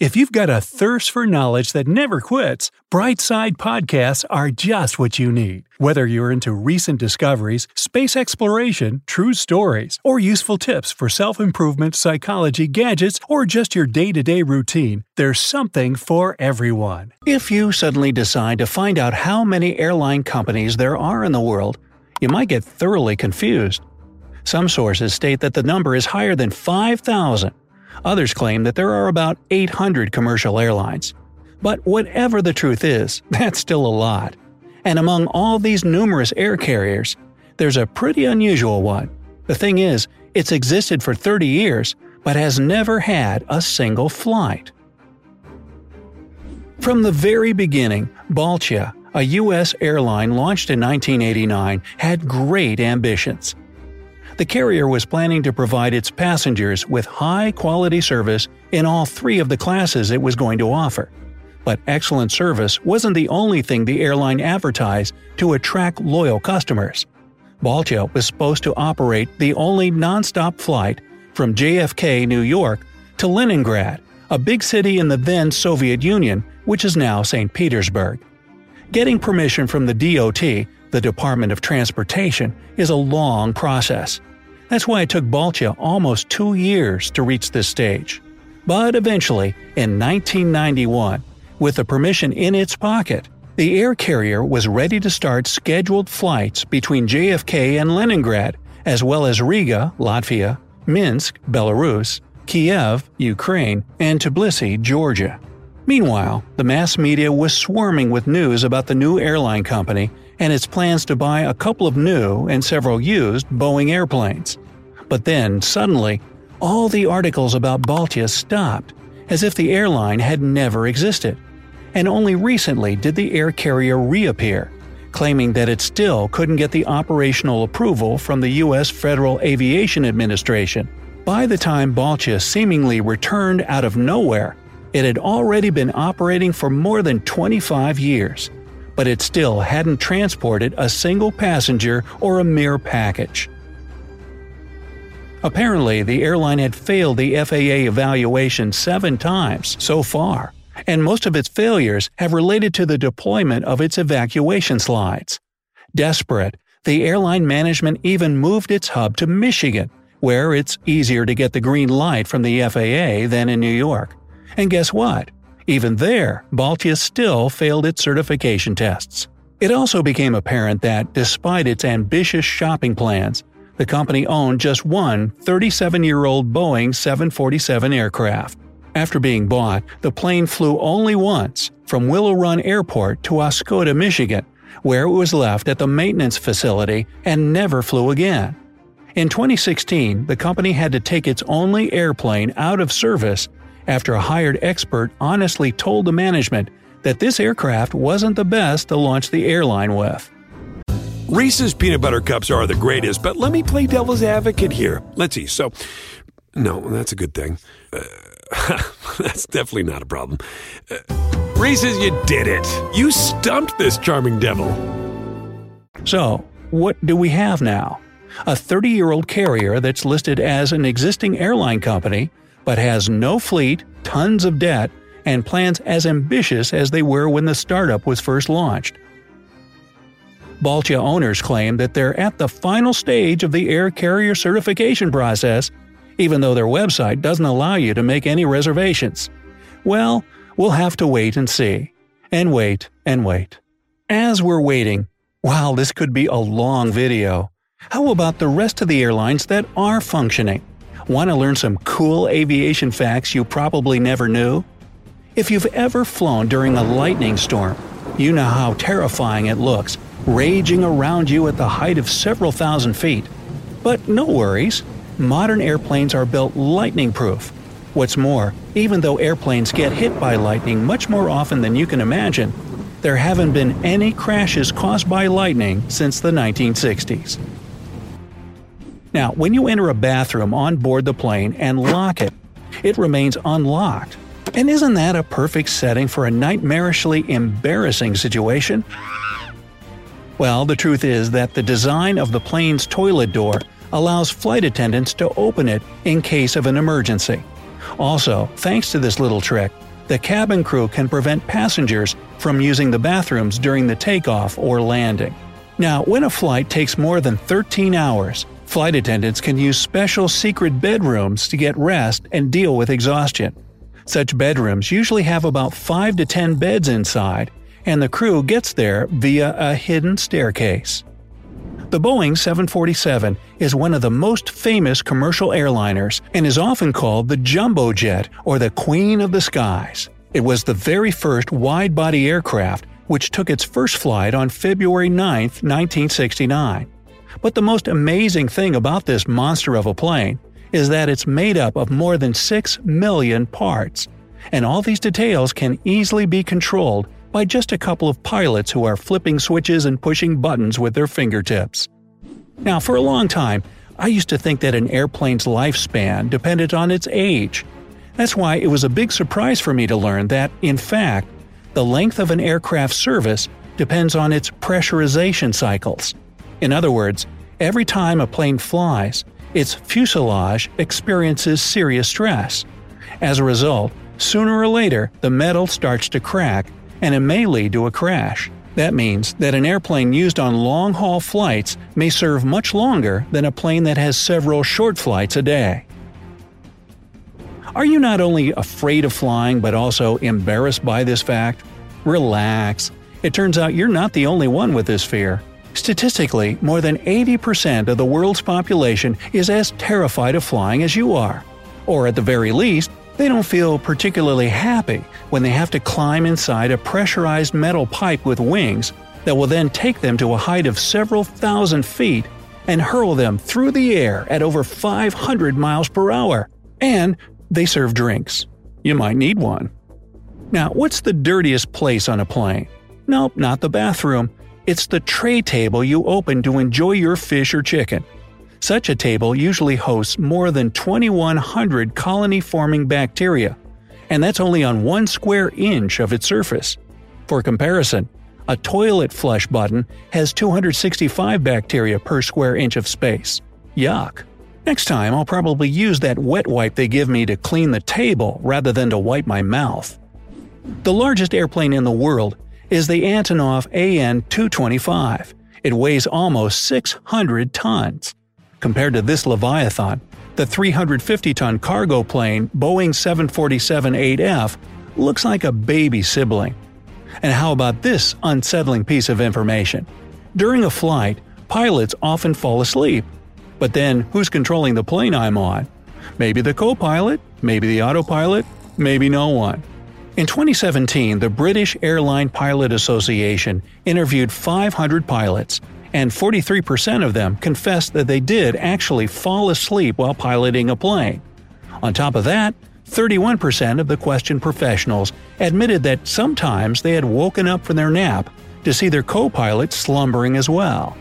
If you've got a thirst for knowledge that never quits, Brightside Podcasts are just what you need. Whether you're into recent discoveries, space exploration, true stories, or useful tips for self improvement, psychology, gadgets, or just your day to day routine, there's something for everyone. If you suddenly decide to find out how many airline companies there are in the world, you might get thoroughly confused. Some sources state that the number is higher than 5,000. Others claim that there are about 800 commercial airlines. But whatever the truth is, that's still a lot. And among all these numerous air carriers, there's a pretty unusual one. The thing is, it's existed for 30 years, but has never had a single flight. From the very beginning, Baltia, a U.S. airline launched in 1989, had great ambitions. The carrier was planning to provide its passengers with high quality service in all three of the classes it was going to offer. But excellent service wasn't the only thing the airline advertised to attract loyal customers. Baltia was supposed to operate the only nonstop flight from JFK, New York, to Leningrad, a big city in the then Soviet Union, which is now St. Petersburg. Getting permission from the DOT, the Department of Transportation, is a long process. That's why it took Baltia almost two years to reach this stage. But eventually, in 1991, with the permission in its pocket, the air carrier was ready to start scheduled flights between JFK and Leningrad, as well as Riga, Latvia, Minsk, Belarus, Kiev, Ukraine, and Tbilisi, Georgia. Meanwhile, the mass media was swarming with news about the new airline company and its plans to buy a couple of new and several used Boeing airplanes. But then, suddenly, all the articles about Baltia stopped, as if the airline had never existed. And only recently did the air carrier reappear, claiming that it still couldn't get the operational approval from the U.S. Federal Aviation Administration. By the time Baltia seemingly returned out of nowhere, it had already been operating for more than 25 years but it still hadn't transported a single passenger or a mere package. Apparently, the airline had failed the FAA evaluation seven times so far, and most of its failures have related to the deployment of its evacuation slides. Desperate, the airline management even moved its hub to Michigan, where it's easier to get the green light from the FAA than in New York. And guess what? Even there, Baltia still failed its certification tests. It also became apparent that, despite its ambitious shopping plans, the company owned just one 37 year old Boeing 747 aircraft. After being bought, the plane flew only once, from Willow Run Airport to Oscoda, Michigan, where it was left at the maintenance facility and never flew again. In 2016, the company had to take its only airplane out of service after a hired expert honestly told the management that this aircraft wasn't the best to launch the airline with. Reese's peanut butter cups are the greatest, but let me play devil's advocate here. Let's see. So, no, that's a good thing. Uh, that's definitely not a problem. Uh, Reese's, you did it. You stumped this charming devil. So, what do we have now? A 30 year old carrier that's listed as an existing airline company but has no fleet, tons of debt, and plans as ambitious as they were when the startup was first launched. Baltia owners claim that they're at the final stage of the air carrier certification process, even though their website doesn't allow you to make any reservations. Well, we'll have to wait and see. And wait and wait. As we're waiting, wow, this could be a long video. How about the rest of the airlines that are functioning? Want to learn some cool aviation facts you probably never knew? If you've ever flown during a lightning storm, you know how terrifying it looks, raging around you at the height of several thousand feet. But no worries, modern airplanes are built lightning proof. What's more, even though airplanes get hit by lightning much more often than you can imagine, there haven't been any crashes caused by lightning since the 1960s. Now, when you enter a bathroom on board the plane and lock it, it remains unlocked. And isn't that a perfect setting for a nightmarishly embarrassing situation? Well, the truth is that the design of the plane's toilet door allows flight attendants to open it in case of an emergency. Also, thanks to this little trick, the cabin crew can prevent passengers from using the bathrooms during the takeoff or landing. Now, when a flight takes more than 13 hours, flight attendants can use special secret bedrooms to get rest and deal with exhaustion. Such bedrooms usually have about 5 to 10 beds inside, and the crew gets there via a hidden staircase. The Boeing 747 is one of the most famous commercial airliners and is often called the jumbo jet or the queen of the skies. It was the very first wide body aircraft which took its first flight on February 9, 1969. But the most amazing thing about this monster of a plane is that it's made up of more than 6 million parts, and all these details can easily be controlled by just a couple of pilots who are flipping switches and pushing buttons with their fingertips. Now, for a long time, I used to think that an airplane's lifespan depended on its age. That's why it was a big surprise for me to learn that, in fact, the length of an aircraft's service depends on its pressurization cycles. In other words, every time a plane flies, its fuselage experiences serious stress. As a result, sooner or later, the metal starts to crack and it may lead to a crash. That means that an airplane used on long haul flights may serve much longer than a plane that has several short flights a day. Are you not only afraid of flying but also embarrassed by this fact? Relax. It turns out you're not the only one with this fear. Statistically, more than 80% of the world's population is as terrified of flying as you are. Or at the very least, they don't feel particularly happy when they have to climb inside a pressurized metal pipe with wings that will then take them to a height of several thousand feet and hurl them through the air at over 500 miles per hour. And they serve drinks. You might need one. Now, what's the dirtiest place on a plane? Nope, not the bathroom. It's the tray table you open to enjoy your fish or chicken. Such a table usually hosts more than 2,100 colony forming bacteria, and that's only on one square inch of its surface. For comparison, a toilet flush button has 265 bacteria per square inch of space. Yuck. Next time, I'll probably use that wet wipe they give me to clean the table rather than to wipe my mouth. The largest airplane in the world is the Antonov AN 225. It weighs almost 600 tons. Compared to this Leviathan, the 350 ton cargo plane Boeing 747 8F looks like a baby sibling. And how about this unsettling piece of information? During a flight, pilots often fall asleep. But then, who's controlling the plane I'm on? Maybe the co pilot, maybe the autopilot, maybe no one. In 2017, the British Airline Pilot Association interviewed 500 pilots, and 43% of them confessed that they did actually fall asleep while piloting a plane. On top of that, 31% of the questioned professionals admitted that sometimes they had woken up from their nap to see their co pilot slumbering as well.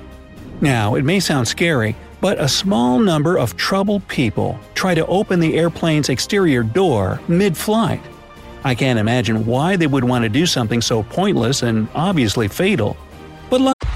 Now, it may sound scary, but a small number of troubled people try to open the airplane's exterior door mid flight. I can't imagine why they would want to do something so pointless and obviously fatal. But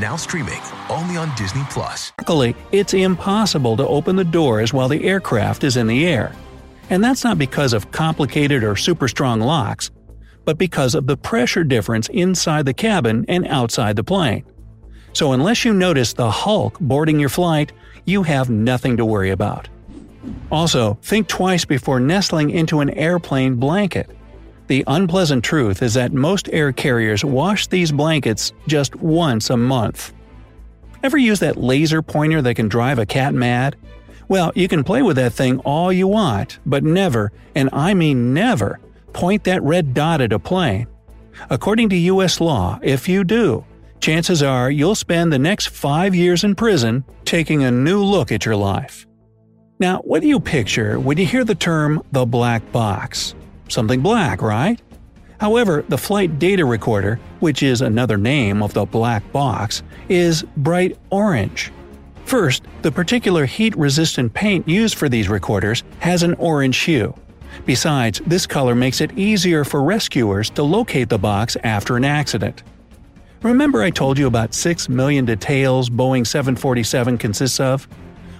Now streaming only on Disney Plus. Luckily, it's impossible to open the doors while the aircraft is in the air. And that's not because of complicated or super strong locks, but because of the pressure difference inside the cabin and outside the plane. So, unless you notice the Hulk boarding your flight, you have nothing to worry about. Also, think twice before nestling into an airplane blanket. The unpleasant truth is that most air carriers wash these blankets just once a month. Ever use that laser pointer that can drive a cat mad? Well, you can play with that thing all you want, but never, and I mean never, point that red dot at a plane. According to U.S. law, if you do, chances are you'll spend the next five years in prison taking a new look at your life. Now, what do you picture when you hear the term the black box? Something black, right? However, the flight data recorder, which is another name of the black box, is bright orange. First, the particular heat resistant paint used for these recorders has an orange hue. Besides, this color makes it easier for rescuers to locate the box after an accident. Remember I told you about 6 million details Boeing 747 consists of?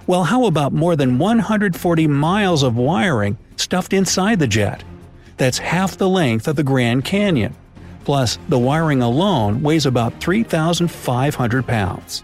Well, how about more than 140 miles of wiring stuffed inside the jet? That's half the length of the Grand Canyon. Plus, the wiring alone weighs about 3,500 pounds.